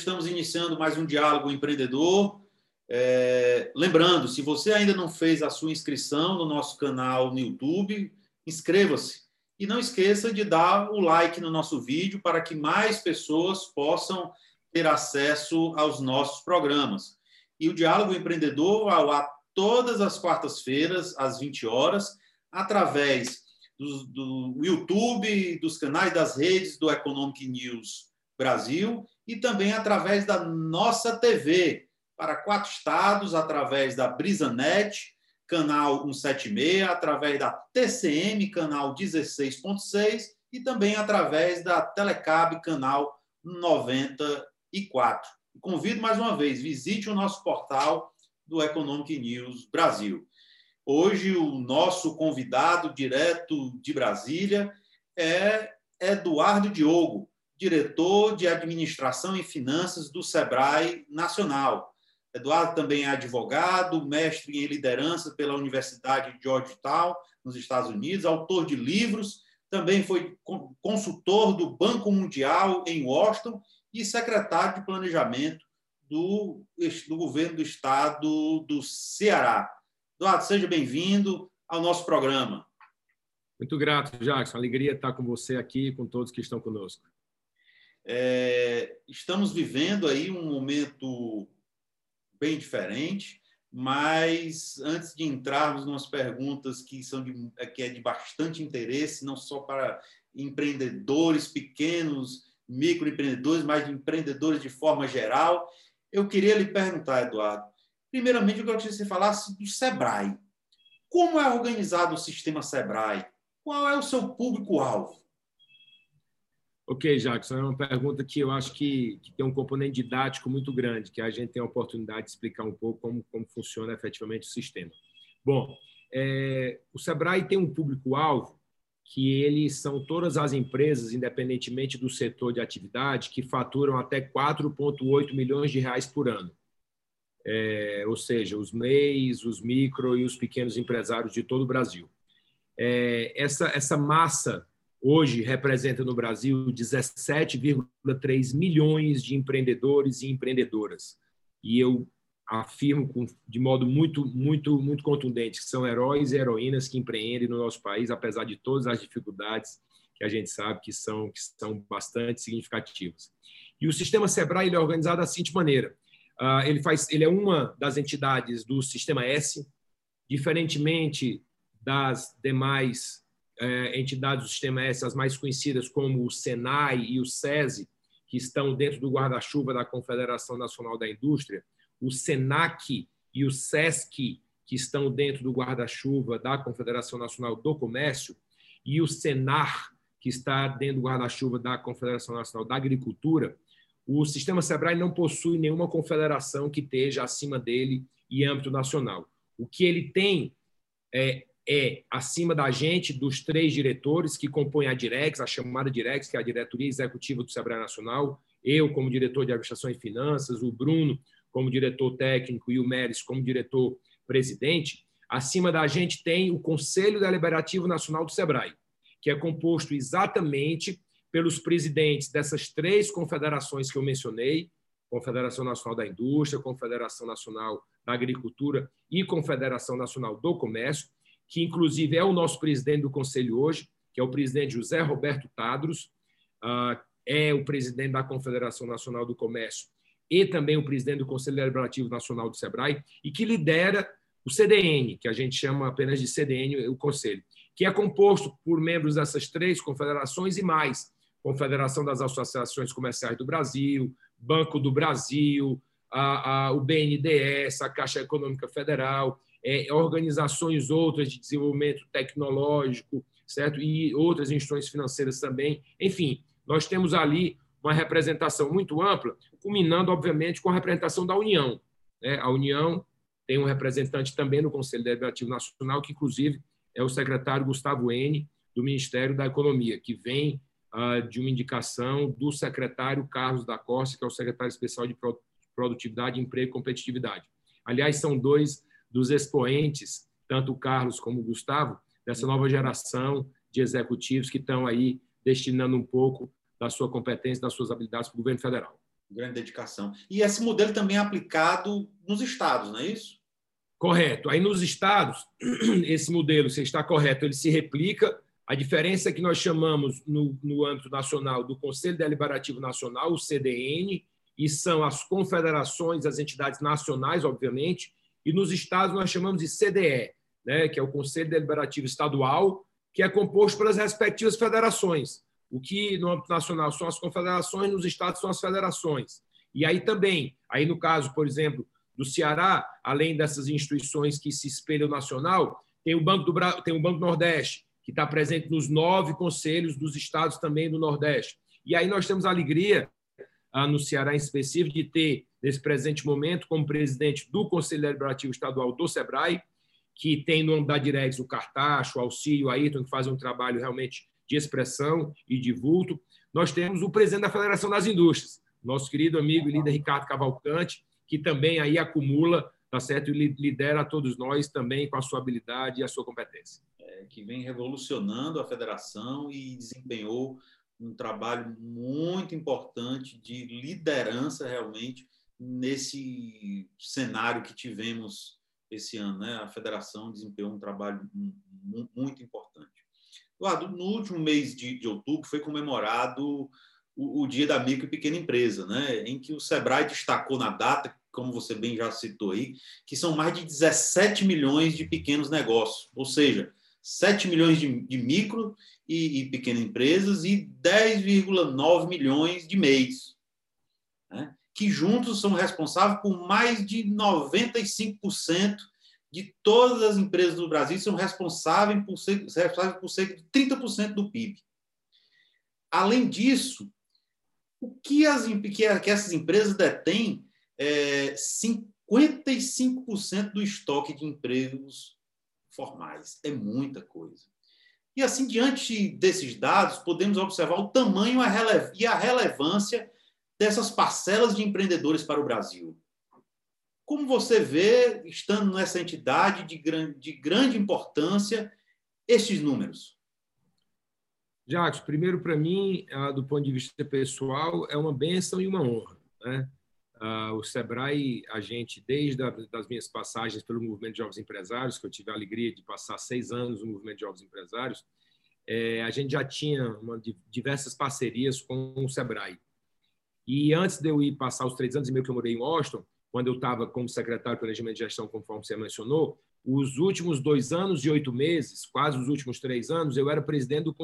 estamos iniciando mais um diálogo empreendedor. É, lembrando, se você ainda não fez a sua inscrição no nosso canal no YouTube, inscreva-se. E não esqueça de dar o like no nosso vídeo para que mais pessoas possam ter acesso aos nossos programas. E o Diálogo Empreendedor ao ar todas as quartas-feiras, às 20 horas, através do, do YouTube, dos canais das redes do Economic News Brasil e também através da nossa TV, para quatro estados, através da BrisaNet, canal 176, através da TCM, canal 16.6 e também através da Telecab, canal 94. Convido mais uma vez, visite o nosso portal do Economic News Brasil. Hoje, o nosso convidado direto de Brasília é Eduardo Diogo, diretor de Administração e Finanças do SEBRAE Nacional. Eduardo também é advogado, mestre em liderança pela Universidade de Georgetown, nos Estados Unidos, autor de livros, também foi consultor do Banco Mundial em Washington e secretário de Planejamento do, do governo do estado do Ceará. Eduardo, seja bem-vindo ao nosso programa. Muito grato, Jackson. Alegria estar com você aqui e com todos que estão conosco. É, estamos vivendo aí um momento bem diferente, mas antes de entrarmos nas perguntas que são de, que é de bastante interesse, não só para empreendedores pequenos, microempreendedores, mas de empreendedores de forma geral, eu queria lhe perguntar, Eduardo. Primeiramente, eu queria que você falasse do Sebrae. Como é organizado o sistema Sebrae? Qual é o seu público-alvo? Ok, Jackson, é uma pergunta que eu acho que, que, tem um componente didático muito grande, que a gente tem a oportunidade de explicar um pouco como, como funciona efetivamente o sistema. Bom, é, o Sebrae tem um público-alvo que eles são todas as empresas, independentemente do setor de atividade, que faturam até 4,8 milhões de reais por ano. É, ou seja, os MEIs, os micro e os pequenos empresários de todo o Brasil. É, essa, essa massa hoje representa no Brasil 17,3 milhões de empreendedores e empreendedoras. E eu afirmo de modo muito, muito, muito contundente que são heróis e heroínas que empreendem no nosso país, apesar de todas as dificuldades que a gente sabe que são, que são bastante significativas. E o sistema Sebrae ele é organizado da seguinte maneira: uh, ele, faz, ele é uma das entidades do sistema S, diferentemente das demais entidades do Sistema S, as mais conhecidas como o SENAI e o SESI, que estão dentro do guarda-chuva da Confederação Nacional da Indústria, o SENAC e o SESC, que estão dentro do guarda-chuva da Confederação Nacional do Comércio, e o SENAR, que está dentro do guarda-chuva da Confederação Nacional da Agricultura, o sistema SEBRAE não possui nenhuma confederação que esteja acima dele em âmbito nacional. O que ele tem é é acima da gente, dos três diretores que compõem a Direx, a chamada Direx, que é a diretoria executiva do Sebrae Nacional, eu como diretor de administração e finanças, o Bruno como diretor técnico e o Meres como diretor presidente. Acima da gente tem o Conselho Deliberativo Nacional do Sebrae, que é composto exatamente pelos presidentes dessas três confederações que eu mencionei, Confederação Nacional da Indústria, Confederação Nacional da Agricultura e Confederação Nacional do Comércio, que inclusive é o nosso presidente do conselho hoje, que é o presidente José Roberto Tadros, ah, é o presidente da Confederação Nacional do Comércio e também o presidente do Conselho Deliberativo Nacional do SEBRAE, e que lidera o CDN, que a gente chama apenas de CDN, o Conselho, que é composto por membros dessas três confederações e mais, Confederação das Associações Comerciais do Brasil, Banco do Brasil, a, a, o BNDES, a Caixa Econômica Federal, é, organizações outras de desenvolvimento tecnológico, certo? E outras instituições financeiras também. Enfim, nós temos ali uma representação muito ampla, culminando, obviamente, com a representação da União. Né? A União tem um representante também no Conselho Deliberativo Nacional, que, inclusive, é o secretário Gustavo N., do Ministério da Economia, que vem ah, de uma indicação do secretário Carlos da Costa, que é o secretário especial de Produtividade, Emprego e Competitividade. Aliás, são dois dos expoentes, tanto o Carlos como o Gustavo, dessa nova geração de executivos que estão aí destinando um pouco da sua competência, das suas habilidades para o governo federal. Grande dedicação. E esse modelo também é aplicado nos estados, não é isso? Correto. Aí nos estados, esse modelo, se está correto, ele se replica. A diferença é que nós chamamos no, no âmbito nacional do Conselho Deliberativo Nacional, o CDN, e são as confederações, as entidades nacionais, obviamente, e nos estados nós chamamos de CDE, né, que é o Conselho Deliberativo Estadual, que é composto pelas respectivas federações. O que no âmbito nacional são as confederações, nos estados são as federações. E aí também, aí no caso, por exemplo, do Ceará, além dessas instituições que se espelham nacional, tem o Banco do tem o Banco Nordeste, que está presente nos nove conselhos dos estados também do Nordeste. E aí nós temos a alegria no Ceará em específico, de ter, nesse presente momento, como presidente do Conselho Deliberativo Estadual do SEBRAE, que tem no da Direx o Cartacho, o Auxílio, o Ayrton, que fazem um trabalho realmente de expressão e de vulto. Nós temos o presidente da Federação das Indústrias, nosso querido amigo e líder Ricardo Cavalcante, que também aí acumula, tá certo, e lidera todos nós também com a sua habilidade e a sua competência. É, que vem revolucionando a federação e desempenhou um trabalho muito importante de liderança realmente nesse cenário que tivemos esse ano. Né? A federação desempenhou um trabalho muito importante. Eduardo, no último mês de, de outubro foi comemorado o, o, Dia da Micro e Pequena Empresa, né? em que o Sebrae destacou na data, como você bem já citou aí, que são mais de 17 milhões de pequenos negócios, ou seja, 7 milhões de, de micro e, e pequenas empresas e 10,9 milhões de MEIs, né? Que juntos são responsáveis por mais de 95% de todas as empresas do Brasil, são responsáveis por, responsáveis por cerca de 30% do PIB. Além disso, o que, as, que, essas empresas detêm é 55% do estoque de empregos formais. É muita coisa. E assim, diante desses dados, podemos observar o tamanho e a relevância dessas parcelas de empreendedores para o Brasil. Como você vê, estando nessa entidade de grande, de grande importância, estes números? Jacques, primeiro, para mim, ah, do ponto de vista pessoal, é uma benção e uma honra. Né? Uh, o Sebrae, a gente, desde a, das minhas passagens pelo movimento de jovens empresários, que eu tive a alegria de passar seis anos no movimento de jovens empresários, é, a gente já tinha uma, diversas parcerias com o Sebrae. E antes de eu ir passar os três anos e meio que eu morei em Washington, quando eu estava como secretário de Planejamento de Gestão, conforme você mencionou, os últimos dois anos e oito meses, quase os últimos três anos, eu era presidente do,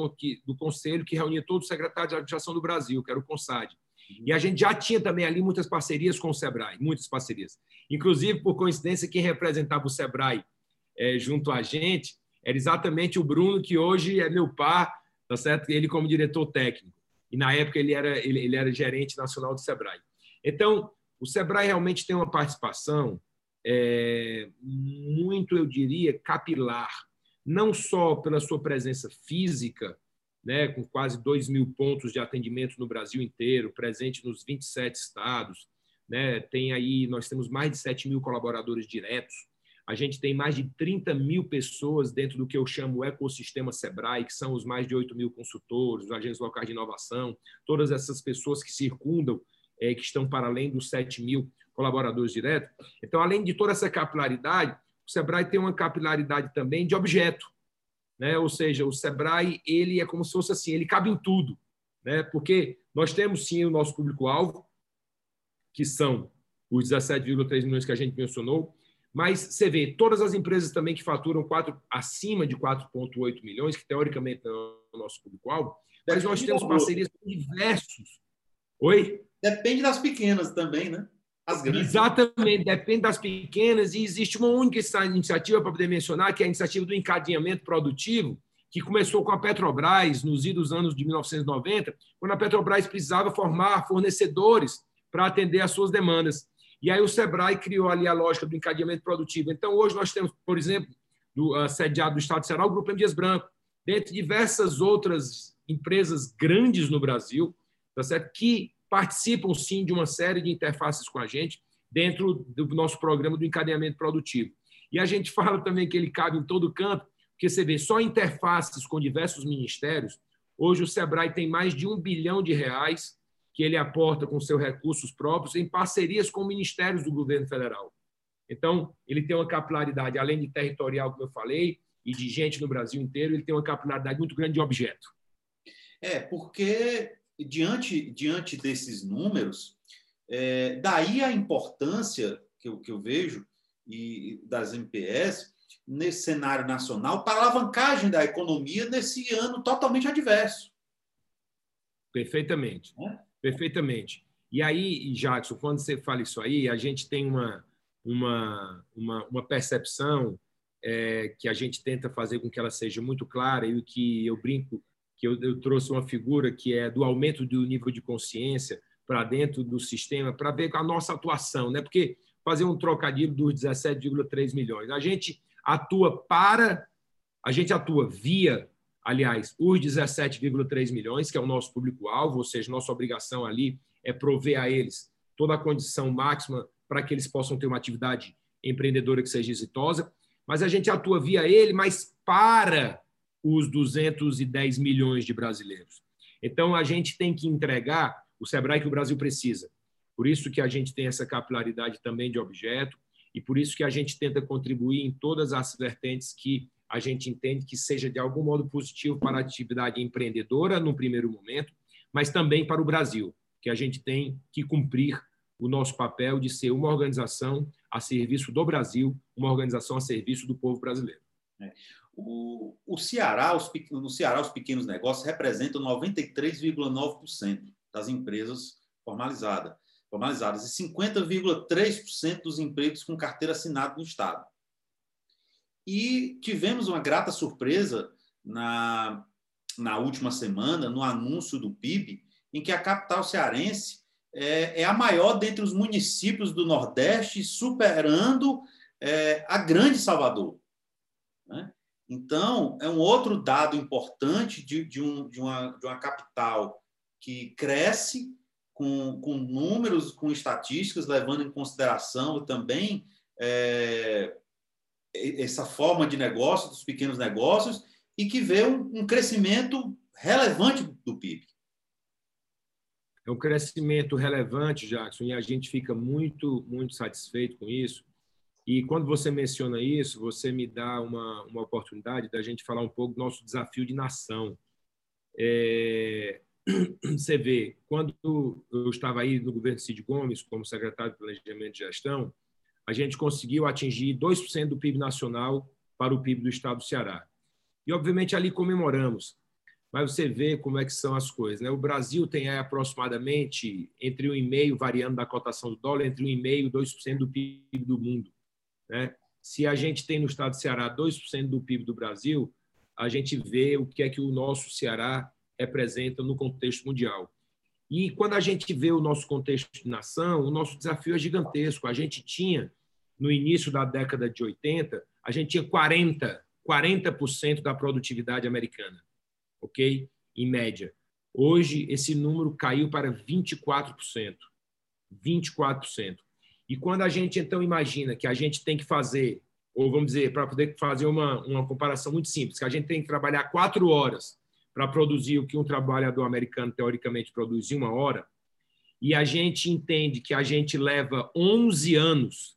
do conselho que reunia todos os secretários de administração do Brasil, que era o CONSAD. E a gente já tinha também ali muitas parcerias com o Sebrae, muitas parcerias. Inclusive, por coincidência, quem representava o Sebrae é, junto a gente era exatamente o Bruno, que hoje é meu par, tá certo? Ele como diretor técnico. E na época ele era, ele, ele era gerente nacional do Sebrae. Então, o Sebrae realmente tem uma participação é, muito, eu diria, capilar, não só pela sua presença física, né, com quase 2 mil pontos de atendimento no Brasil inteiro, presente nos 27 estados. Né, tem aí, nós temos mais de 7 mil colaboradores diretos. A gente tem mais de 30 mil pessoas dentro do que eu chamo o ecossistema Sebrae, que são os mais de 8 mil consultores, os agentes locais de inovação, todas essas pessoas que circundam, é, que estão para além dos 7 mil colaboradores diretos. Então, além de toda essa capilaridade, o Sebrae tem uma capilaridade também de objeto né? Ou seja, o Sebrae ele é como se fosse assim, ele cabe em tudo, né? Porque nós temos sim o nosso público-alvo, que são os 17,3 milhões que a gente mencionou, mas você vê todas as empresas também que faturam quatro, acima de 4,8 milhões, que teoricamente é o nosso público-alvo, mas nós temos parcerias com diversos. Oi? Depende das pequenas também, né? Exatamente, depende das pequenas e existe uma única iniciativa para poder mencionar, que é a iniciativa do encadeamento produtivo, que começou com a Petrobras nos idos anos de 1990, quando a Petrobras precisava formar fornecedores para atender às suas demandas. E aí o Sebrae criou ali a lógica do encadeamento produtivo. Então, hoje nós temos, por exemplo, do, uh, sediado do Estado de Ceará, o Grupo M. Dias Branco, dentre diversas outras empresas grandes no Brasil, tá certo? que participam sim de uma série de interfaces com a gente dentro do nosso programa do encadeamento produtivo. E a gente fala também que ele cabe em todo canto, porque você vê só interfaces com diversos ministérios. Hoje o Sebrae tem mais de um bilhão de reais que ele aporta com seus recursos próprios em parcerias com ministérios do governo federal. Então, ele tem uma capilaridade, além de territorial, como eu falei, e de gente no Brasil inteiro, ele tem uma capilaridade muito grande de objeto. É, porque diante, diante desses números, é, daí a importância que eu, que eu vejo e das MPS nesse cenário nacional para a alavancagem da economia nesse ano totalmente adverso. Perfeitamente. É? Perfeitamente. E aí, Jackson, quando você fala isso aí, a gente tem uma, uma, uma, uma percepção é, que a gente tenta fazer com que ela seja muito clara e o que eu brinco que eu, eu trouxe uma figura que é do aumento do nível de consciência para dentro do sistema para ver a nossa atuação, né? Porque fazer um trocadilho dos 17,3 milhões, a gente atua para, a gente atua via, aliás, os 17,3 milhões, que é o nosso público-alvo, ou seja, nossa obrigação ali é prover a eles toda a condição máxima para que eles possam ter uma atividade empreendedora que seja exitosa, mas a gente atua via ele, mas para os 210 milhões de brasileiros. Então, a gente tem que entregar o Sebrae que o Brasil precisa. Por isso que a gente tem essa capilaridade também de objeto e por isso que a gente tenta contribuir em todas as vertentes que a gente entende que seja de algum modo positivo para a atividade empreendedora no primeiro momento, mas também para o Brasil, que a gente tem que cumprir o nosso papel de ser uma organização a serviço do Brasil, uma organização a serviço do povo brasileiro. É. O, o Ceará, os, no Ceará, os pequenos negócios representam 93,9% das empresas formalizadas, formalizadas e 50,3% dos empregos com carteira assinada no Estado. E tivemos uma grata surpresa na, na última semana, no anúncio do PIB, em que a capital cearense é, é a maior dentre os municípios do Nordeste, superando é, a Grande Salvador. Né? Então, é um outro dado importante de, de, um, de, uma, de uma capital que cresce com, com números, com estatísticas, levando em consideração também é, essa forma de negócio, dos pequenos negócios, e que vê um, um crescimento relevante do PIB. É um crescimento relevante, Jackson, e a gente fica muito, muito satisfeito com isso. E quando você menciona isso, você me dá uma, uma oportunidade da gente falar um pouco do nosso desafio de nação. É, você vê, quando eu estava aí no governo Cid Gomes, como secretário de Planejamento e Gestão, a gente conseguiu atingir 2% do PIB nacional para o PIB do estado do Ceará. E, obviamente, ali comemoramos. Mas você vê como é que são as coisas. Né? O Brasil tem aproximadamente entre 1,5%, variando da cotação do dólar, entre 1,5% e 2% do PIB do mundo. Né? Se a gente tem no estado de Ceará 2% do PIB do Brasil, a gente vê o que é que o nosso Ceará representa no contexto mundial. E quando a gente vê o nosso contexto de nação, o nosso desafio é gigantesco. A gente tinha, no início da década de 80, a gente tinha 40%, 40% da produtividade americana, ok? Em média. Hoje, esse número caiu para 24%. 24%. E quando a gente então imagina que a gente tem que fazer, ou vamos dizer, para poder fazer uma, uma comparação muito simples, que a gente tem que trabalhar quatro horas para produzir o que um trabalhador americano teoricamente produz em uma hora, e a gente entende que a gente leva 11 anos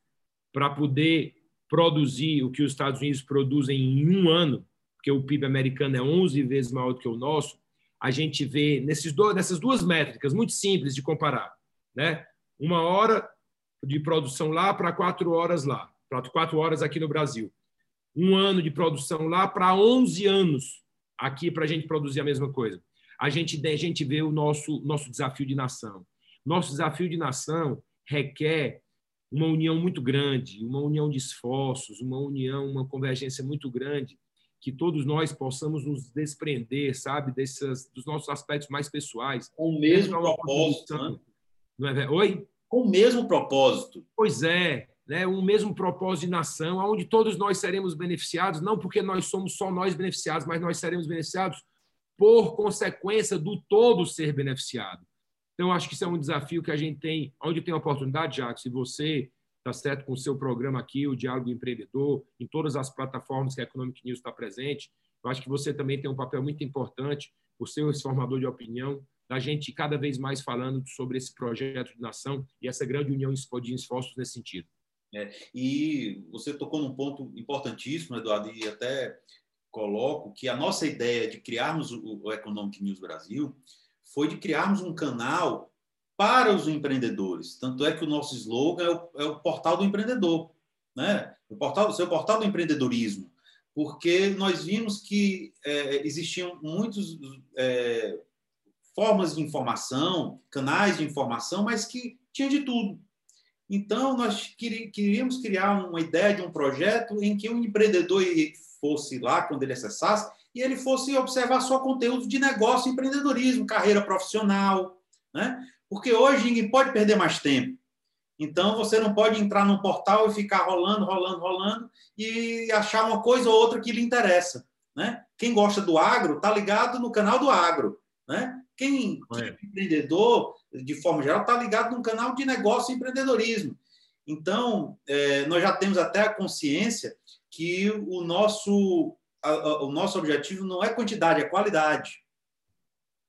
para poder produzir o que os Estados Unidos produzem em um ano, porque o PIB americano é 11 vezes maior do que o nosso, a gente vê nesses dois, nessas duas métricas muito simples de comparar, né? Uma hora de produção lá para quatro horas lá, para quatro horas aqui no Brasil. Um ano de produção lá para 11 anos aqui para a gente produzir a mesma coisa. A gente, a gente vê o nosso, nosso desafio de nação. Nosso desafio de nação requer uma união muito grande, uma união de esforços, uma união, uma convergência muito grande, que todos nós possamos nos desprender, sabe, desses, dos nossos aspectos mais pessoais. Com o mesmo propósito. Né? Não é, Oi? com o mesmo propósito. Pois é, né, um mesmo propósito de nação, onde todos nós seremos beneficiados, não porque nós somos só nós beneficiados, mas nós seremos beneficiados por consequência do todo ser beneficiado. Então, acho que isso é um desafio que a gente tem, onde tem oportunidade, Jacques, se você está certo com o seu programa aqui, o Diálogo Empreendedor, em todas as plataformas que a Economic News está presente, eu acho que você também tem um papel muito importante, por ser esse formador de opinião, da gente cada vez mais falando sobre esse projeto de nação e essa grande união de esforços nesse sentido. É, e você tocou num ponto importantíssimo, Eduardo, e até coloco que a nossa ideia de criarmos o Economic News Brasil foi de criarmos um canal para os empreendedores. Tanto é que o nosso slogan é o, é o portal do empreendedor, né? O portal, seu portal do empreendedorismo, porque nós vimos que é, existiam muitas é, formas de informação, canais de informação, mas que tinha de tudo. Então, nós queríamos criar uma ideia de um projeto em que o empreendedor fosse lá, quando ele acessasse, e ele fosse observar só conteúdo de negócio, empreendedorismo, carreira profissional, né? Porque hoje ninguém pode perder mais tempo. Então, você não pode entrar num portal e ficar rolando, rolando, rolando e achar uma coisa ou outra que lhe interessa. Né? Quem gosta do agro está ligado no canal do agro. Né? Quem, é. é empreendedor, de forma geral, está ligado no canal de negócio e empreendedorismo. Então, é, nós já temos até a consciência que o nosso, a, a, o nosso objetivo não é quantidade, é qualidade.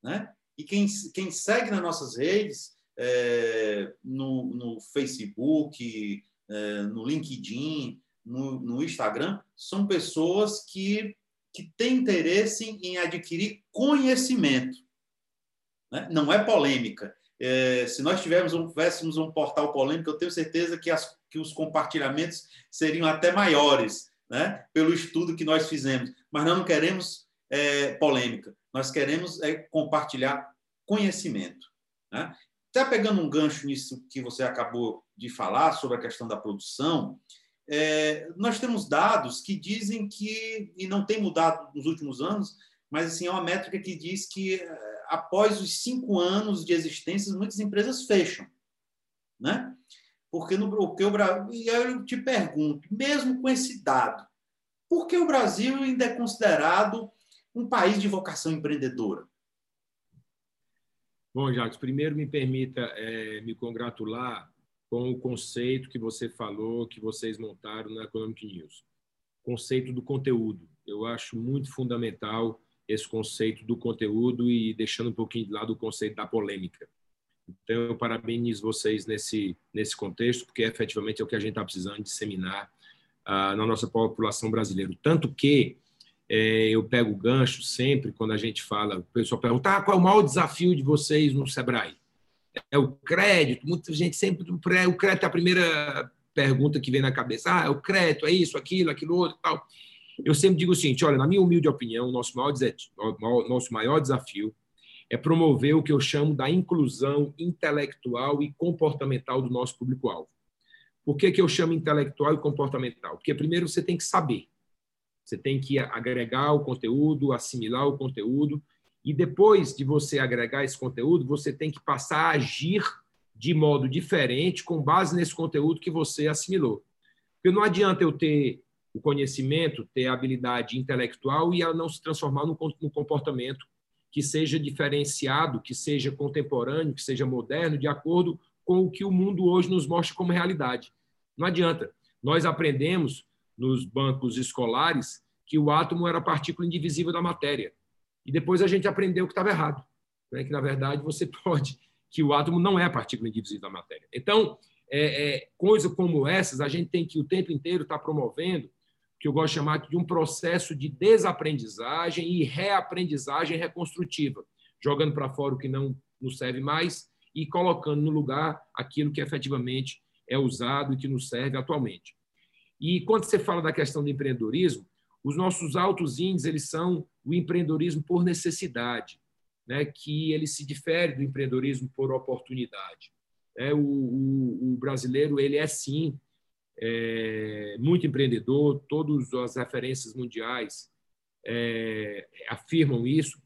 Né? E quem, quem segue nas nossas redes, é, no, no, Facebook, é, no LinkedIn, no, no Instagram, são pessoas que, que têm interesse em adquirir conhecimento. Né? Não é polêmica. É, se nós tivéssemos um, um portal polêmico, eu tenho certeza que, as, que os compartilhamentos seriam até maiores, né? pelo estudo que nós fizemos. Mas nós não queremos é, polêmica, nós queremos é, compartilhar conhecimento. Né? Até pegando um gancho nisso que você acabou de falar sobre a questão da produção, é, nós temos dados que dizem que, e não tem mudado nos últimos anos, mas assim, é uma métrica que diz que é, após os cinco anos de existência, muitas empresas fecham. Né? Porque, no, porque o Brasil. E eu te pergunto, mesmo com esse dado, por que o Brasil ainda é considerado um país de vocação empreendedora? Bom, Jacques, primeiro me permita é, me congratular com o conceito que você falou, que vocês montaram na Economic News. Conceito do conteúdo. Eu acho muito fundamental esse conceito do conteúdo e deixando um pouquinho de lado o conceito da polêmica. Então, eu parabenizo vocês nesse, nesse contexto, porque efetivamente é o que a gente está precisando disseminar ah, na nossa população brasileira. Tanto que é, eu pego o gancho sempre quando a gente fala, o pessoal pergunta ah, qual é o maior desafio de vocês no Sebrae? É o crédito. Muita gente sempre. O crédito é a primeira pergunta que vem na cabeça. Ah, é o crédito, é isso, aquilo, aquilo outro tal. Eu sempre digo o seguinte: olha, na minha humilde opinião, o nosso maior, nosso maior desafio é promover o que eu chamo da inclusão intelectual e comportamental do nosso público-alvo. Por que, que eu chamo intelectual e comportamental? Porque, primeiro, você tem que saber. Você tem que agregar o conteúdo, assimilar o conteúdo, e depois de você agregar esse conteúdo, você tem que passar a agir de modo diferente com base nesse conteúdo que você assimilou. Porque não adianta eu ter o conhecimento, ter a habilidade intelectual e ela não se transformar num comportamento que seja diferenciado, que seja contemporâneo, que seja moderno, de acordo com o que o mundo hoje nos mostra como realidade. Não adianta. Nós aprendemos nos bancos escolares que o átomo era a partícula indivisível da matéria. E depois a gente aprendeu que estava errado, né? que na verdade você pode, que o átomo não é a partícula indivisível da matéria. Então, é, é, coisas como essas, a gente tem que o tempo inteiro estar tá promovendo, que eu gosto de chamar de um processo de desaprendizagem e reaprendizagem reconstrutiva, jogando para fora o que não nos serve mais e colocando no lugar aquilo que efetivamente é usado e que nos serve atualmente. E quando você fala da questão do empreendedorismo, os nossos altos índices eles são o empreendedorismo por necessidade, né, que ele se difere do empreendedorismo por oportunidade. É, o, o, o brasileiro ele é sim é, muito empreendedor, todas as referências mundiais é, afirmam isso,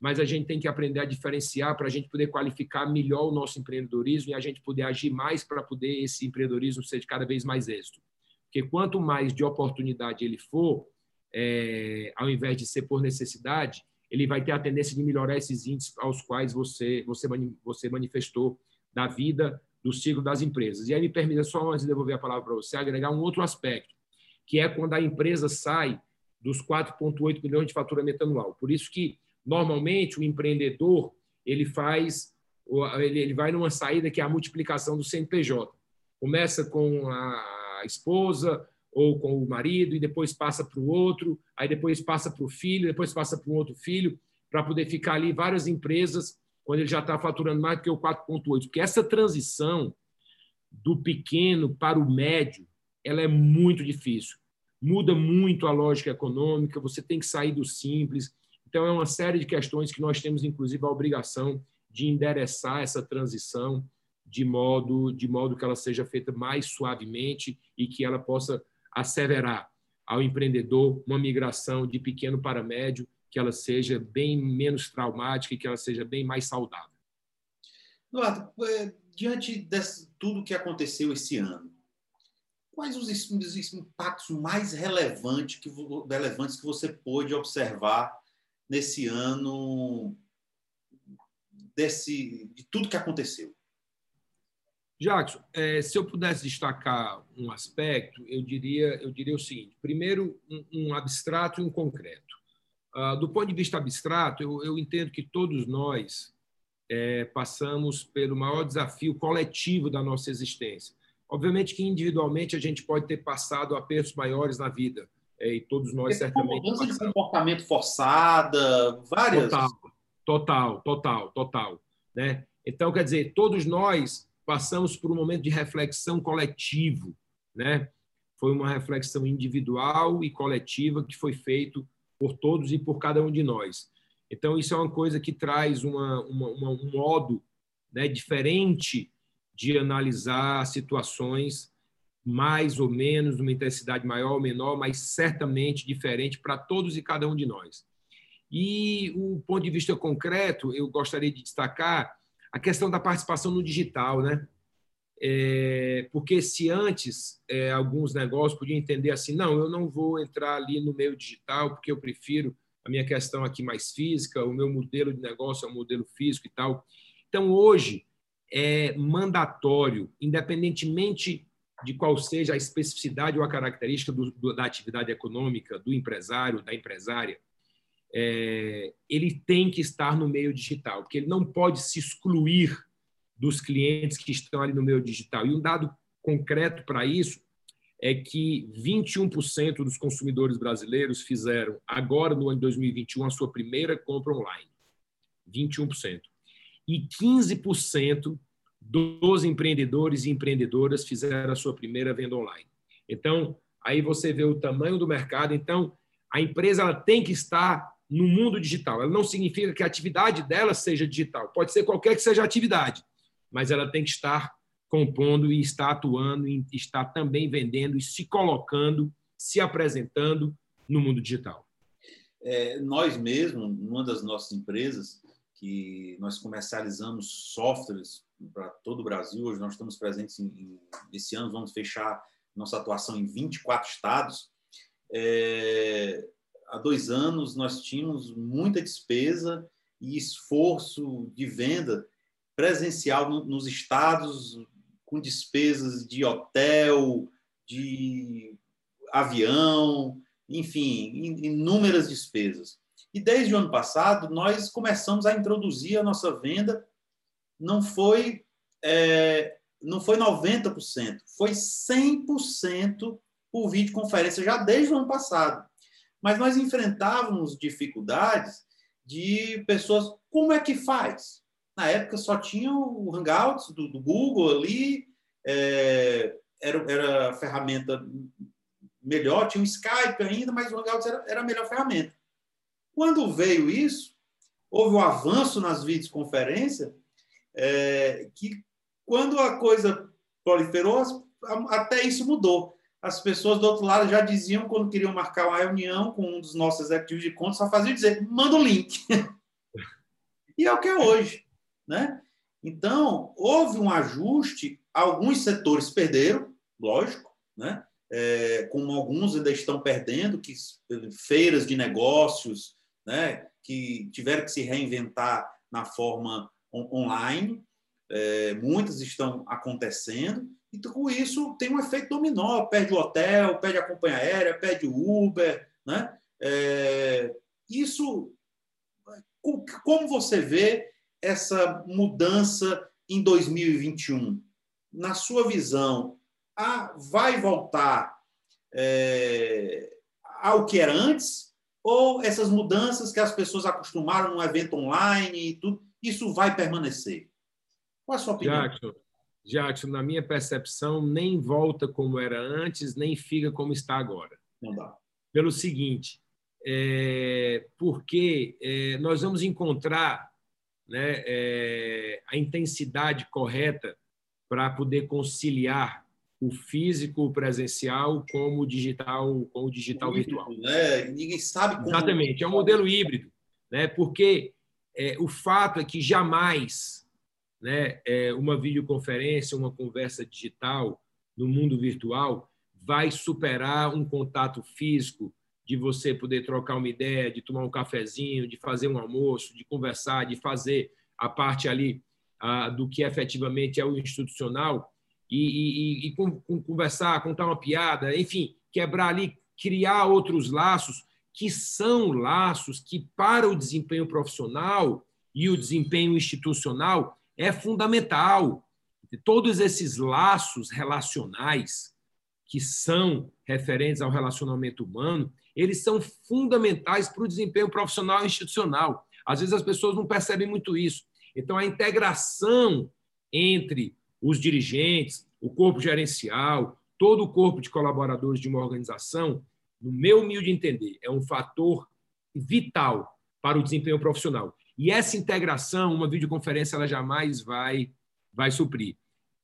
mas a gente tem que aprender a diferenciar para a gente poder qualificar melhor o nosso empreendedorismo e a gente poder agir mais para poder esse empreendedorismo ser de cada vez mais êxito. Porque quanto mais de oportunidade ele for, é, ao invés de ser por necessidade, ele vai ter a tendência de melhorar esses índices aos quais você, você, você manifestou da vida, do ciclo das empresas. E aí me permita só, antes de devolver a palavra para você, agregar um outro aspecto, que é quando a empresa sai dos 4,8 milhões de faturamento anual. Por isso que, normalmente, o empreendedor ele faz, ele vai numa saída que é a multiplicação do CNPJ. Começa com a esposa ou com o marido e depois passa para o outro, aí depois passa para o filho, depois passa para um outro filho, para poder ficar ali várias empresas quando ele já está faturando mais do que o 4,8. Porque essa transição do pequeno para o médio, ela é muito difícil. Muda muito a lógica econômica, você tem que sair do simples. Então, é uma série de questões que nós temos, inclusive, a obrigação de endereçar essa transição de modo, de modo que ela seja feita mais suavemente e que ela possa asseverar ao empreendedor uma migração de pequeno para médio, que ela seja bem menos traumática e que ela seja bem mais saudável. Eduardo, é, diante de tudo que aconteceu esse ano, quais os, os impactos mais relevantes que, relevantes que você pôde observar nesse ano desse, de tudo que aconteceu? Jackson, é, se eu pudesse destacar um aspecto, eu diria, eu diria o seguinte: primeiro, um, um abstrato e um concreto. Uh, do ponto de vista abstrato, eu, eu entendo que todos nós é, passamos pelo maior desafio coletivo da nossa existência. Obviamente que individualmente a gente pode ter passado apertos maiores na vida, é, e todos nós certamente. Mudança de comportamento forçada, várias. Total, total, total, total. Né? Então, quer dizer, todos nós passamos por um momento de reflexão coletivo. Né? Foi uma reflexão individual e coletiva que foi feito por todos e por cada um de nós. Então, isso é uma coisa que traz uma, uma, uma, um modo né, diferente de analisar situações mais ou menos, uma intensidade maior ou menor, mas certamente diferente para todos e cada um de nós. E o ponto de vista concreto, eu gostaria de destacar a questão da participação no digital, né? É, porque se antes é, alguns negócios podiam entender assim, não, eu não vou entrar ali no meio digital porque eu prefiro a minha questão aqui mais física, o meu modelo de negócio é um modelo físico e tal. Então, hoje, é mandatório, independentemente de qual seja a especificidade ou a característica do, do, da atividade econômica do empresário, da empresária, é, ele tem que estar no meio digital, porque ele não pode se excluir dos clientes que estão ali no meio digital. E um dado concreto para isso é que 21% dos consumidores brasileiros fizeram, agora no ano de 2021, a sua primeira compra online. 21%. E 15% dos empreendedores e empreendedoras fizeram a sua primeira venda online. Então, aí você vê o tamanho do mercado. Então, a empresa ela tem que estar no mundo digital. Ela não significa que a atividade dela seja digital. Pode ser qualquer que seja a atividade, mas ela tem que estar compondo e está atuando e está também vendendo e se colocando, se apresentando no mundo digital. É, nós mesmos, numa das nossas empresas, que nós comercializamos softwares para todo o Brasil, hoje nós estamos presentes em, em, esse ano, vamos fechar nossa atuação em 24 estados. É, há dois anos nós tínhamos muita despesa e esforço de venda presencial nos estados com despesas de hotel, de avião, enfim, inúmeras despesas. E desde o ano passado, nós começamos a introduzir a nossa venda, não foi, é, não foi 90%, foi 100% por videoconferência, já desde o ano passado. Mas nós enfrentávamos dificuldades de pessoas, como é que faz? Na época só tinha o Hangouts do, do Google ali, é, era, era a ferramenta melhor, tinha o Skype ainda, mas o Hangouts era, era a melhor ferramenta. Quando veio isso, houve um avanço nas videoconferências, é, que quando a coisa proliferou, até isso mudou. As pessoas do outro lado já diziam, quando queriam marcar uma reunião com um dos nossos executivos de contas, só faziam dizer, manda o link. e é o que é hoje. Né? Então, houve um ajuste, alguns setores perderam, lógico, né? É, como alguns ainda estão perdendo, que feiras de negócios, né? que tiveram que se reinventar na forma on online, é, muitas estão acontecendo, e com isso tem um efeito dominó, perde o hotel, perde a companhia aérea, perde o Uber, né? É, isso, como você vê essa mudança em 2021? Na sua visão, a, vai voltar é, ao que era antes? Ou essas mudanças que as pessoas acostumaram no evento online e tudo, isso vai permanecer? Qual a sua opinião? Jackson, Jackson, na minha percepção, nem volta como era antes, nem fica como está agora. Não dá. Pelo seguinte, é, porque é, nós vamos encontrar né, é, a intensidade correta para poder conciliar o físico, o presencial, com o digital, com o digital virtual. né? Ninguém sabe como. Exatamente, é um modelo híbrido, né? Porque é, o fato é que jamais, né, é, uma videoconferência, uma conversa digital no mundo virtual vai superar um contato físico de você poder trocar uma ideia, de tomar um cafezinho, de fazer um almoço, de conversar, de fazer a parte ali ah, do que efetivamente é o institucional e, e, e com, com conversar, contar uma piada, enfim, quebrar ali, criar outros laços que são laços que para o desempenho profissional e o desempenho institucional é fundamental. Todos esses laços relacionais que são referentes ao relacionamento humano, eles são fundamentais para o desempenho profissional e institucional. Às vezes as pessoas não percebem muito isso. Então, a integração entre os dirigentes, o corpo gerencial, todo o corpo de colaboradores de uma organização, no meu humilde entender, é um fator vital para o desempenho profissional. E essa integração, uma videoconferência, ela jamais vai, vai suprir.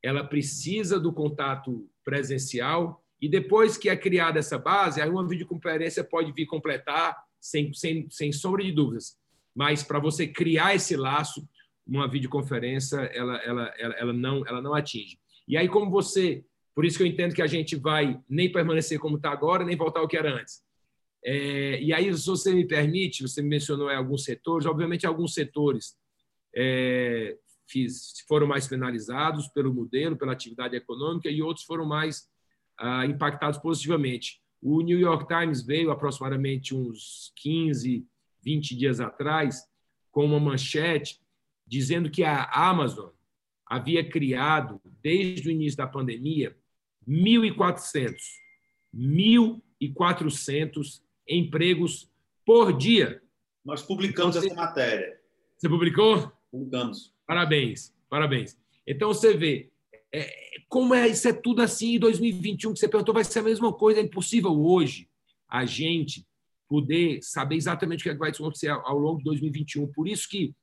Ela precisa do contato presencial e depois que é criada essa base, aí uma videoconferência pode vir completar sem, sem, sem sombra de dúvidas. Mas para você criar esse laço, uma videoconferência ela, ela, ela, ela, não, ela não atinge. E aí, como você. Por isso que eu entendo que a gente vai nem permanecer como está agora, nem voltar ao que era antes. É, e aí, se você me permite, você me mencionou alguns setores, obviamente, alguns setores é, fiz, foram mais penalizados pelo modelo, pela atividade econômica, e outros foram mais ah, impactados positivamente. O New York Times veio aproximadamente uns 15, 20 dias atrás com uma manchete dizendo que a Amazon havia criado, desde o início da pandemia, 1.400, 1.400 empregos por dia. Nós publicamos então, essa matéria. Você publicou? Publicamos. Parabéns, parabéns. Então você vê é, como é isso é tudo assim em 2021 que você perguntou vai ser a mesma coisa. É impossível hoje a gente poder saber exatamente o que, é vai acontecer ao longo de 2021. Por isso que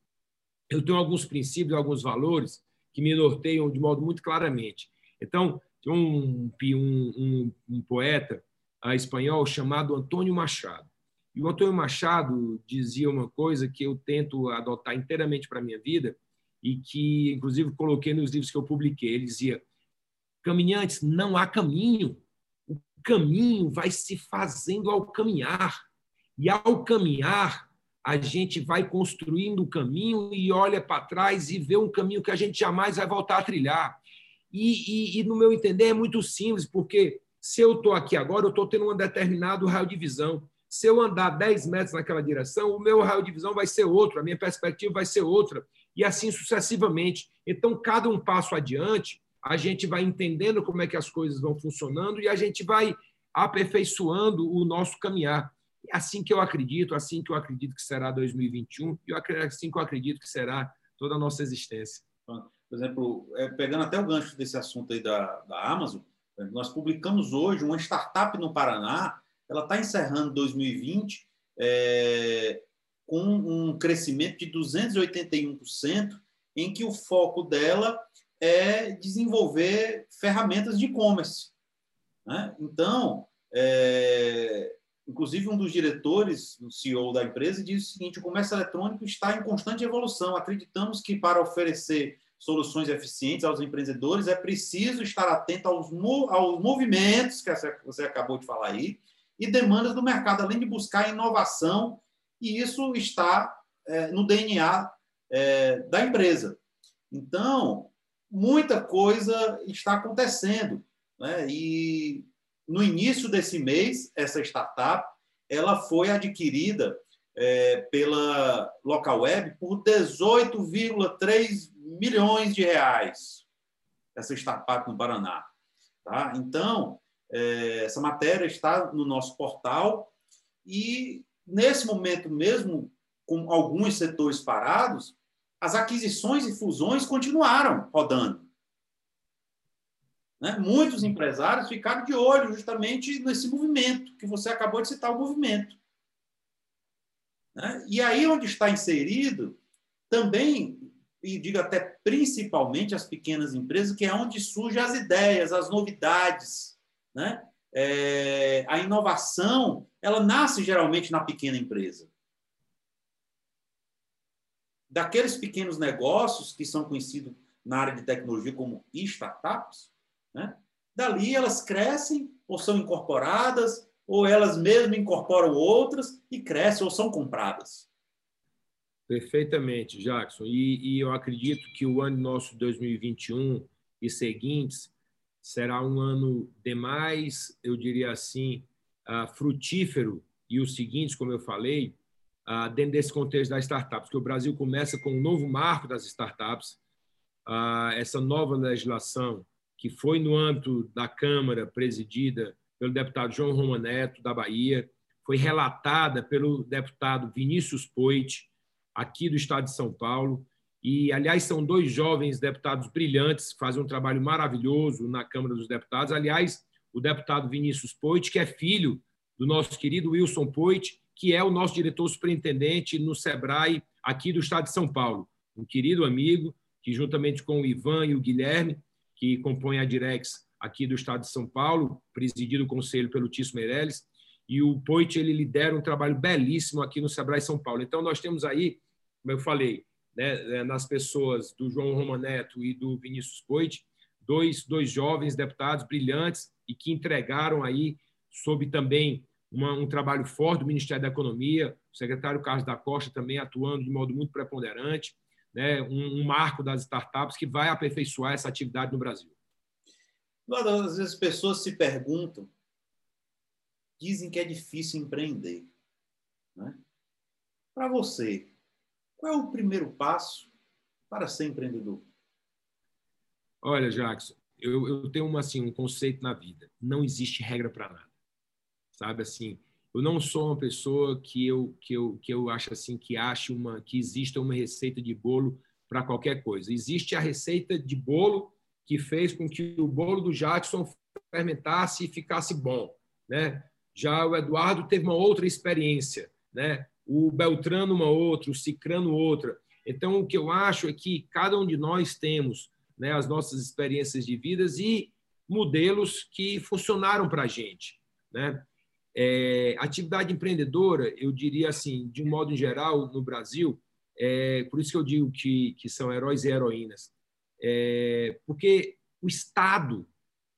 eu tenho alguns princípios, alguns valores que me norteiam de modo muito claramente. Então, tem um, um, um, um poeta uh, espanhol chamado Antônio Machado. E o Antônio Machado dizia uma coisa que eu tento adotar inteiramente para a minha vida e que, inclusive, coloquei nos livros que eu publiquei. Ele dizia: caminhantes, não há caminho. O caminho vai se fazendo ao caminhar. E ao caminhar, a gente vai construindo o caminho e olha para trás e vê um caminho que a gente jamais vai voltar a trilhar. E, e, e no meu entender, é muito simples, porque se eu estou aqui agora, eu estou tendo um determinado raio de visão. Se eu andar 10 metros naquela direção, o meu raio de visão vai ser outro, a minha perspectiva vai ser outra, e assim sucessivamente. Então, cada um passo adiante, a gente vai entendendo como é que as coisas vão funcionando e a gente vai aperfeiçoando o nosso caminhar. É assim que eu acredito, assim que eu acredito que será 2021 e assim que eu acredito que será toda a nossa existência. Por exemplo, é, pegando até o gancho desse assunto aí da, da Amazon, nós publicamos hoje uma startup no Paraná, ela está encerrando 2020 é, com um crescimento de 281%, em que o foco dela é desenvolver ferramentas de e-commerce. Né? Então, é, Inclusive, um dos diretores, o CEO da empresa, diz o seguinte: o comércio eletrônico está em constante evolução. Acreditamos que para oferecer soluções eficientes aos empreendedores é preciso estar atento aos, aos movimentos que você acabou de falar aí e demandas do mercado, além de buscar inovação, e isso está é, no DNA é, da empresa. Então, muita coisa está acontecendo. Né? E no início desse mês, essa startup ela foi adquirida é, pela local web por 18,3 milhões de reais. Essa startup no Paraná. Tá? Então, é, essa matéria está no nosso portal e, nesse momento mesmo, com alguns setores parados, as aquisições e fusões continuaram rodando. Né? Muitos empresários ficaram de olho justamente nesse movimento, que você acabou de citar o movimento. Né? E aí, onde está inserido, também, e digo até principalmente as pequenas empresas, que é onde surgem as ideias, as novidades. Né? É, a inovação, ela nasce geralmente na pequena empresa. Daqueles pequenos negócios que são conhecidos na área de tecnologia como startups, né? dali elas crescem ou são incorporadas ou elas mesmas incorporam outras e crescem ou são compradas. Perfeitamente, Jackson. E, e eu acredito que o ano nosso 2021 e seguintes será um ano demais, eu diria assim, uh, frutífero. E os seguintes, como eu falei, uh, dentro desse contexto das startups, que o Brasil começa com um novo marco das startups, uh, essa nova legislação que foi no âmbito da Câmara presidida pelo deputado João Roma Neto, da Bahia, foi relatada pelo deputado Vinícius Poit, aqui do estado de São Paulo. E, aliás, são dois jovens deputados brilhantes, fazem um trabalho maravilhoso na Câmara dos Deputados. Aliás, o deputado Vinícius Poit, que é filho do nosso querido Wilson Poit, que é o nosso diretor superintendente no SEBRAE aqui do estado de São Paulo. Um querido amigo, que juntamente com o Ivan e o Guilherme, que compõem a Direx aqui do estado de São Paulo, presidido o conselho pelo Tício Meirelles, e o Poit ele lidera um trabalho belíssimo aqui no Sebrae São Paulo. Então nós temos aí, como eu falei, né, é, nas pessoas do João Romaneto e do Vinícius Poit, dois, dois jovens deputados brilhantes e que entregaram aí, sob também uma, um trabalho forte do Ministério da Economia, o secretário Carlos da Costa também atuando de modo muito preponderante, né, um, um marco das startups que vai aperfeiçoar essa atividade no Brasil. Às vezes as pessoas se perguntam, dizem que é difícil empreender. Né? Para você, qual é o primeiro passo para ser empreendedor? Olha, Jackson, eu, eu tenho uma, assim, um conceito na vida. Não existe regra para nada. Sabe assim, eu não sou uma pessoa que eu que eu que eu acho assim que ache uma que exista uma receita de bolo para qualquer coisa. Existe a receita de bolo que fez com que o bolo do Jackson fermentasse e ficasse bom, né? Já o Eduardo teve uma outra experiência, né? O Beltrano uma outra, o Cicrano outra. Então o que eu acho é que cada um de nós temos, né, as nossas experiências de vidas e modelos que funcionaram para a gente, né? É, atividade empreendedora, eu diria assim, de um modo geral, no Brasil, é, por isso que eu digo que, que são heróis e heroínas é, porque o Estado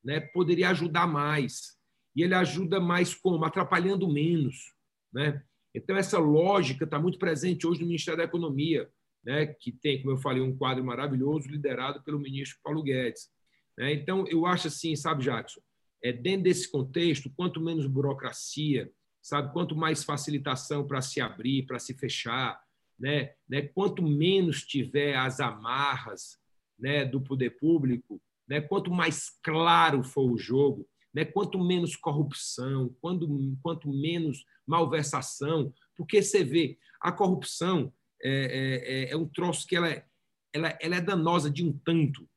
né, poderia ajudar mais. E ele ajuda mais como? Atrapalhando menos. Né? Então, essa lógica está muito presente hoje no Ministério da Economia, né, que tem, como eu falei, um quadro maravilhoso liderado pelo ministro Paulo Guedes. Né? Então, eu acho assim, sabe, Jackson, é, dentro desse contexto, quanto menos burocracia, sabe, quanto mais facilitação para se abrir, para se fechar, né, né, quanto menos tiver as amarras, né, do poder público, né, quanto mais claro for o jogo, né, quanto menos corrupção, quanto, quanto menos malversação, porque você vê, a corrupção é, é, é, é um troço que ela é, ela, ela é danosa de um tanto,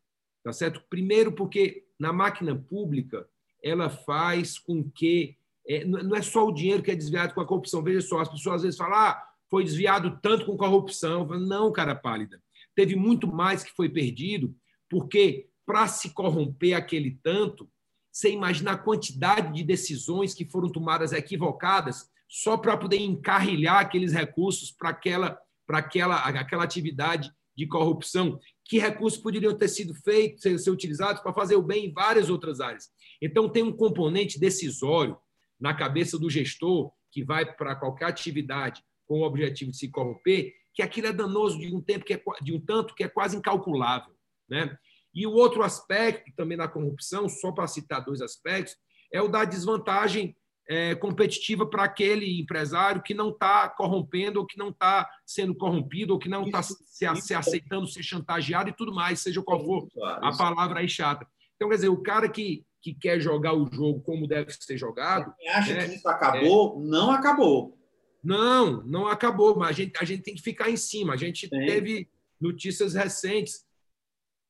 tá certo? Primeiro porque na máquina pública ela faz com que é, não é só o dinheiro que é desviado com a corrupção. Veja só, as pessoas às vezes falam, ah, foi desviado tanto com corrupção. Falo, não, cara pálida teve muito mais que foi perdido, porque para se corromper aquele tanto, você imagina a quantidade de decisões que foram tomadas equivocadas só para poder encarrilhar aqueles recursos para aquela, aquela, aquela atividade de corrupção. Que recursos poderiam ter sido feitos, ser, ser utilizados para fazer o bem em várias outras áreas. Então, tem um componente decisório na cabeça do gestor que vai para qualquer atividade com o objetivo de se corromper, que aquilo é danoso de um tempo que é, de um tanto que é quase incalculável, né? E o outro aspecto também da corrupção, só para citar dois aspectos, é o da desvantagem é, competitiva para aquele empresário que não está corrompendo, ou que não está sendo corrompido, ou que não está se, se, aceitando ser chantageado e tudo mais, seja qual for a palavra aí chata. Então, quer dizer, o cara que, que quer jogar o jogo como deve ser jogado. Quem acha né, que isso acabou, é... não acabou. Não, não acabou, mas a gente, a gente tem que ficar em cima. A gente Sim. teve notícias recentes.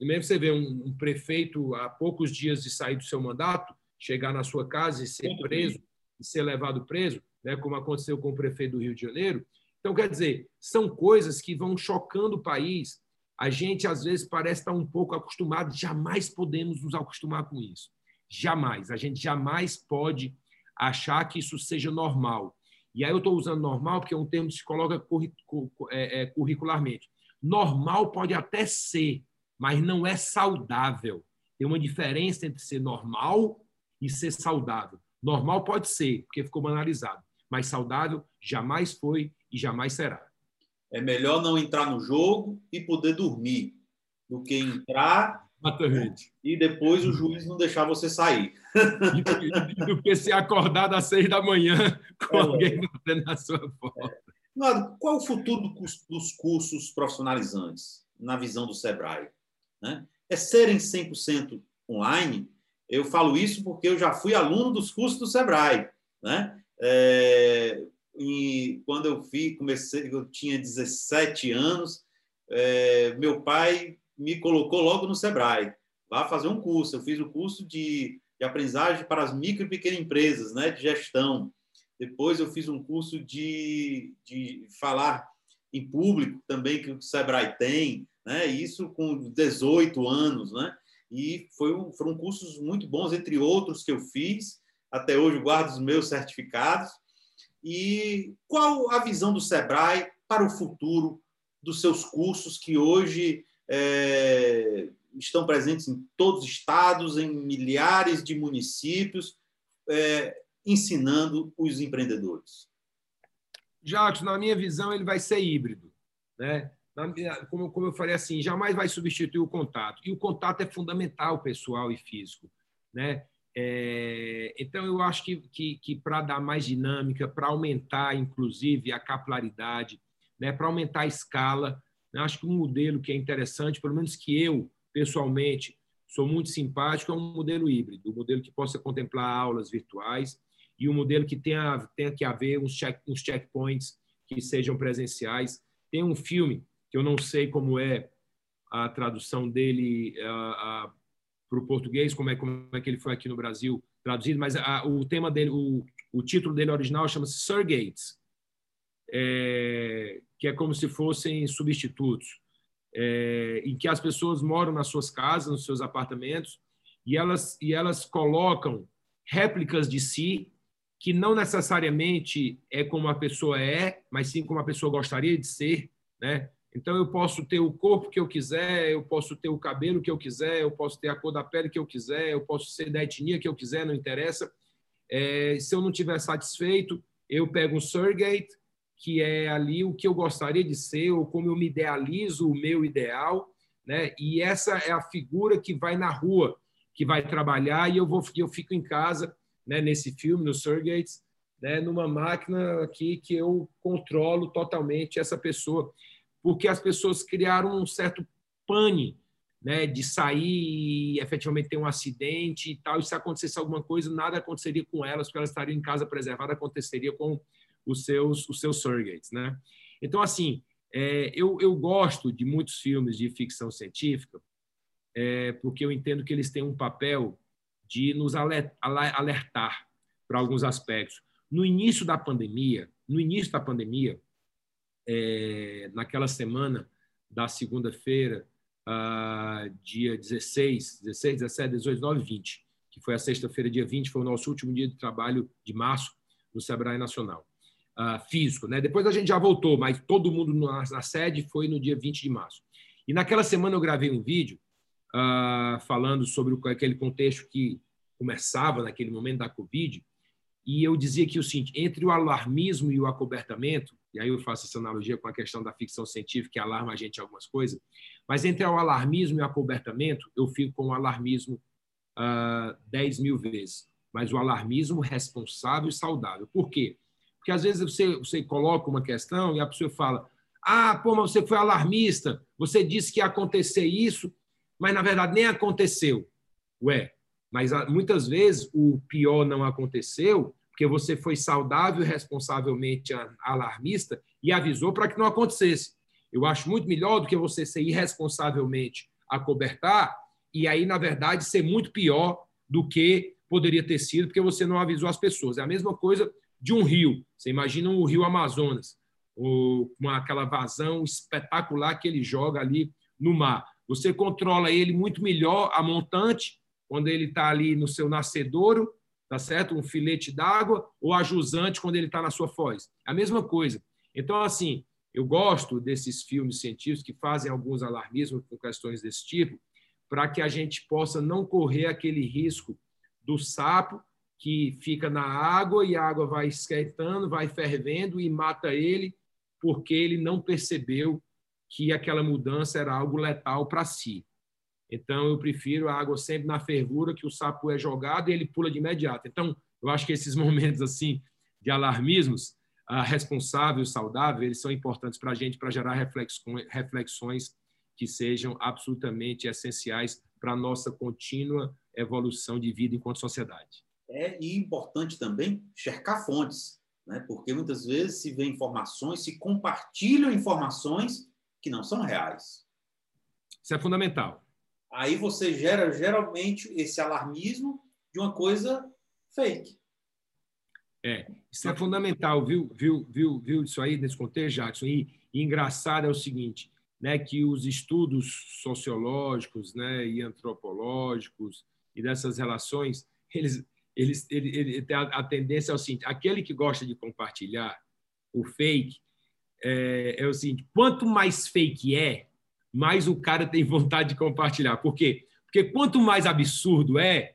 E mesmo você vê um, um, prefeito, há poucos dias de sair do seu mandato, chegar na sua casa e ser preso, e ser levado preso, né, como aconteceu com o prefeito do Rio de Janeiro. Então, quer dizer, são coisas que vão chocando o país. A gente, às vezes, parece estar um pouco acostumado, jamais podemos nos acostumar com isso. Jamais. A gente jamais pode achar que isso seja normal. E aí eu estou usando normal porque é um termo que se coloca é, é, curricularmente. Normal pode até ser, mas não é saudável. Tem uma diferença entre ser normal e ser saudável. Normal pode ser, porque ficou banalizado, mas saudável jamais foi e jamais será. É melhor não entrar no jogo e poder dormir do que entrar Exatamente. E depois o juiz não deixar você sair. E do que se acordar às seis da manhã com é. alguém batendo na sua porta. É. Qual é o futuro dos cursos profissionalizantes, na visão do Sebrae? Né? É serem 100% online? Eu falo isso porque eu já fui aluno dos cursos do Sebrae. Né? É, quando eu fui, comecei, eu tinha 17 anos, é, meu pai me colocou logo no Sebrae. Vá fazer um curso. Eu fiz o curso de, de aprendizagem para as micro e pequenas empresas, né, de gestão. Depois eu fiz um curso de, de falar em público também, que o Sebrae tem, né, isso com 18 anos. Né, e foi um, foram cursos muito bons, entre outros que eu fiz. Até hoje guardo os meus certificados. E qual a visão do Sebrae para o futuro dos seus cursos que hoje é, estão presentes em todos os estados, em milhares de municípios, é, ensinando os empreendedores? Jacques, na minha visão, ele vai ser híbrido. Né? Como, como eu falei assim, jamais vai substituir o contato. E o contato é fundamental, pessoal e físico. Né? É, então, eu acho que, que, que para dar mais dinâmica, para aumentar, inclusive, a capilaridade, né? para aumentar a escala, Acho que um modelo que é interessante, pelo menos que eu, pessoalmente, sou muito simpático, é um modelo híbrido, um modelo que possa contemplar aulas virtuais e um modelo que tenha, tenha que haver uns, check, uns checkpoints que sejam presenciais. Tem um filme que eu não sei como é a tradução dele para o português, como é, como é que ele foi aqui no Brasil traduzido, mas o tema dele, o, o título dele original chama-se Sir Gates, é, que é como se fossem substitutos, é, em que as pessoas moram nas suas casas, nos seus apartamentos, e elas, e elas colocam réplicas de si que não necessariamente é como a pessoa é, mas sim como a pessoa gostaria de ser, né? Então eu posso ter o corpo que eu quiser, eu posso ter o cabelo que eu quiser, eu posso ter a cor da pele que eu quiser, eu posso ser da etnia que eu quiser, não interessa. É, se eu não tiver satisfeito, eu pego um surrogate que é ali o que eu gostaria de ser, ou como eu me idealizo o meu ideal, né? E essa é a figura que vai na rua, que vai trabalhar, e eu vou eu fico em casa, né, nesse filme, no Surrogates, né, numa máquina aqui que eu controlo totalmente essa pessoa, porque as pessoas criaram um certo pane, né, de sair e efetivamente ter um acidente e tal, e se acontecesse alguma coisa, nada aconteceria com elas, porque elas estariam em casa preservadas, aconteceria com os seus, os seus surrogates. Né? Então, assim, é, eu, eu gosto de muitos filmes de ficção científica é, porque eu entendo que eles têm um papel de nos alertar para alguns aspectos. No início da pandemia, no início da pandemia, é, naquela semana da segunda-feira, uh, dia 16, 16, 17, 18, 19, 20, que foi a sexta-feira, dia 20, foi o nosso último dia de trabalho de março no Sebrae Nacional uh, físico. Né? Depois a gente já voltou, mas todo mundo na, na, sede foi no dia 20 de março. E naquela semana eu gravei um vídeo uh, falando sobre o, aquele contexto que começava naquele momento da Covid, e eu dizia que o seguinte, entre o alarmismo e o acobertamento, e aí eu faço essa analogia com a questão da ficção científica, que alarma a gente algumas coisas, mas entre o alarmismo e o acobertamento, eu fico com o alarmismo uh, 10 mil vezes mas o alarmismo responsável e saudável. Por quê? Porque às vezes você, você coloca uma questão e a pessoa fala: ah, pô, mas você foi alarmista, você disse que ia acontecer isso, mas na verdade nem aconteceu. Ué, mas ah, muitas vezes o pior não aconteceu porque você foi saudável e responsavelmente alarmista e avisou para que não acontecesse. Eu acho muito melhor do que você ser irresponsavelmente acobertar e aí, na verdade, ser muito pior do que poderia ter sido porque você não avisou as pessoas. É a mesma coisa de um rio. Você imagina o rio Amazonas, com aquela vazão espetacular que ele joga ali no mar. Você controla ele muito melhor a montante, quando ele está ali no seu nascedouro, tá certo? Um filete d'água, ou a jusante quando ele está na sua foz. É a mesma coisa. Então, assim, eu gosto desses filmes científicos que fazem alguns alarmismos com questões desse tipo, para que a gente possa não correr aquele risco do sapo que fica na água e a água vai esquentando, vai fervendo e mata ele porque ele não percebeu que aquela mudança era algo letal para si. Então, eu prefiro a água sempre na fervura, que o sapo é jogado e ele pula de imediato. Então, eu acho que esses momentos assim de alarmismos uh, responsável, saudável, eles são importantes para a gente, para gerar reflexões, reflexões que sejam absolutamente essenciais para a nossa contínua evolução de vida enquanto sociedade. É e importante também cercar fontes, né? porque muitas vezes se vê informações, se compartilham informações que não são reais. Isso é fundamental. Aí você gera geralmente esse alarmismo de uma coisa fake. É, isso é fundamental, viu, viu, viu, viu isso aí nesse contexto, Jackson? E, e engraçado é o seguinte, né, que os estudos sociológicos, né, e antropológicos e dessas relações, eles, eles, ele, ele, a, a tendência é o seguinte: aquele que gosta de compartilhar o fake é, é o seguinte, quanto mais fake é, mais o cara tem vontade de compartilhar. Por quê? Porque quanto mais absurdo é,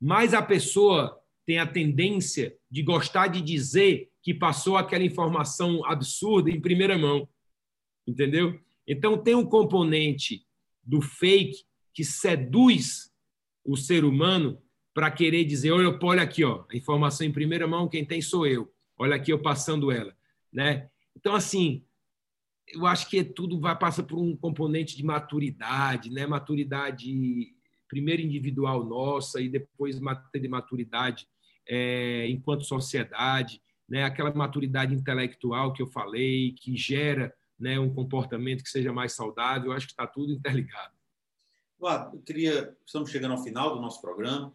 mais a pessoa tem a tendência de gostar de dizer que passou aquela informação absurda em primeira mão. Entendeu? Então, tem um componente do fake que seduz o ser humano para querer dizer: olha, olha aqui, ó, a informação em primeira mão, quem tem sou eu. Olha aqui eu passando ela. Né? Então, assim, eu acho que tudo vai passar por um componente de maturidade, né? Maturidade primeiro individual nossa e depois de maturidade é, enquanto sociedade, né? Aquela maturidade intelectual que eu falei, que gera né, um comportamento que seja mais saudável. Eu acho que está tudo interligado. eu queria, estamos chegando ao final do nosso programa,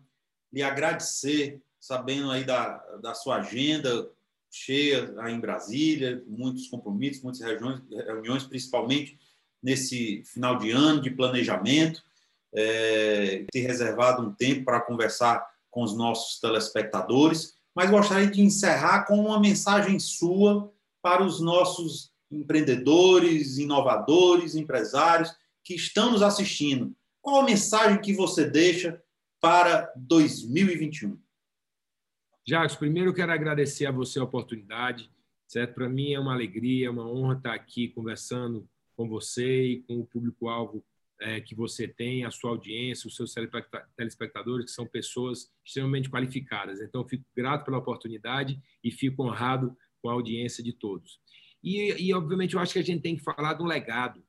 lhe agradecer, sabendo aí da, da sua agenda, cheia em Brasília, muitos compromissos, muitas reuniões, reuniões principalmente nesse final de ano de planejamento, é, ter reservado um tempo para conversar com os nossos telespectadores, mas gostaria de encerrar com uma mensagem sua para os nossos empreendedores, inovadores, empresários que estão nos assistindo. Qual a mensagem que você deixa para 2021? Jacques, primeiro eu quero agradecer a você a oportunidade, certo? Para mim é uma alegria, uma honra estar aqui conversando com você e com o público-alvo é, que você tem, a sua audiência, os seus telespectadores, que são pessoas extremamente qualificadas. Então, fico grato pela oportunidade e fico honrado com a audiência de todos. E, e obviamente, eu acho que a gente tem que falar do legado.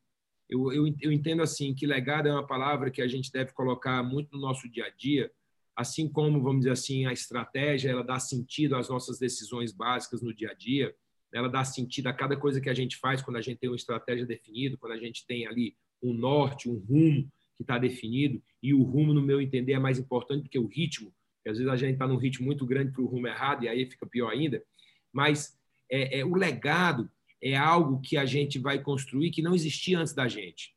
Eu, eu, eu entendo assim que legado é uma palavra que a gente deve colocar muito no nosso dia a dia, assim como, vamos dizer assim, a estratégia, ela dá sentido às nossas decisões básicas no dia a dia, ela dá sentido a cada coisa que a gente faz quando a gente tem uma estratégia definida, quando a gente tem ali um norte, um rumo que está definido, e o rumo, no meu entender, é mais importante do que o ritmo, porque às vezes a gente está num ritmo muito grande para o rumo errado, e aí fica pior ainda, mas é, é, o legado é algo que a gente vai construir que não existia antes da gente.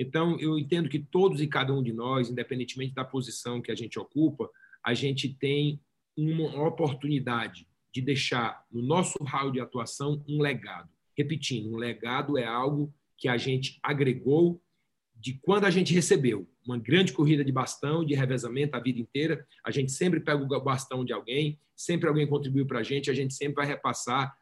Então, eu entendo que todos e cada um de nós, independentemente da posição que a gente ocupa, a gente tem uma oportunidade de deixar no nosso raio de atuação um legado. Repetindo, um legado é algo que a gente agregou de quando a gente recebeu. Uma grande corrida de bastão, de revezamento a vida inteira. A gente sempre pega o bastão de alguém, sempre alguém contribuiu para a gente, a gente sempre vai repassar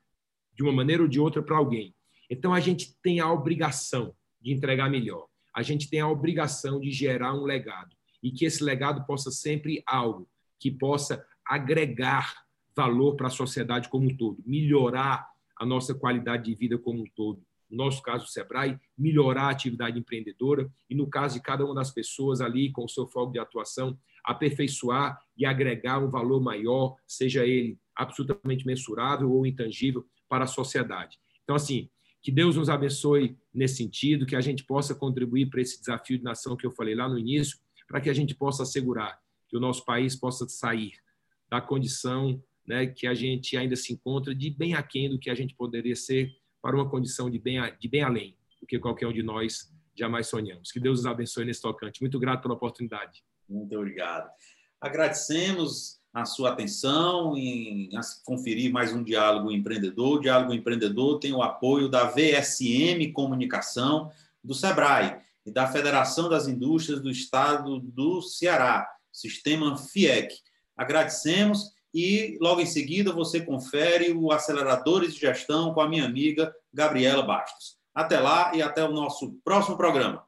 de uma maneira ou de outra para alguém. Então, a gente tem a obrigação de entregar melhor a gente tem a obrigação de gerar um legado e que esse legado possa sempre algo que possa agregar valor para a sociedade como um todo, melhorar a nossa qualidade de vida como um todo. No nosso caso, o Sebrae, melhorar a atividade empreendedora e, no caso de cada uma das pessoas ali, com o seu foco de atuação, aperfeiçoar e agregar um valor maior, seja ele absolutamente mensurável ou intangível, para a sociedade. Então, assim, que Deus nos abençoe nesse sentido, que a gente possa contribuir para esse desafio de nação que eu falei lá no início, para que a gente possa assegurar que o nosso país possa sair da condição né, que a gente ainda se encontra de bem aquém do que a gente poderia ser para uma condição de bem, de bem além do que qualquer um de nós jamais sonhamos. Que Deus nos abençoe nesse tocante. Muito grato pela oportunidade. Muito obrigado. Agradecemos a sua atenção em conferir mais um Diálogo Empreendedor. O Diálogo Empreendedor tem o apoio da VSM Comunicação, do SEBRAE e da Federação das Indústrias do Estado do Ceará, Sistema FIEC. Agradecemos e logo em seguida você confere o Aceleradores de Gestão com a minha amiga Gabriela Bastos. Até lá e até o nosso próximo programa.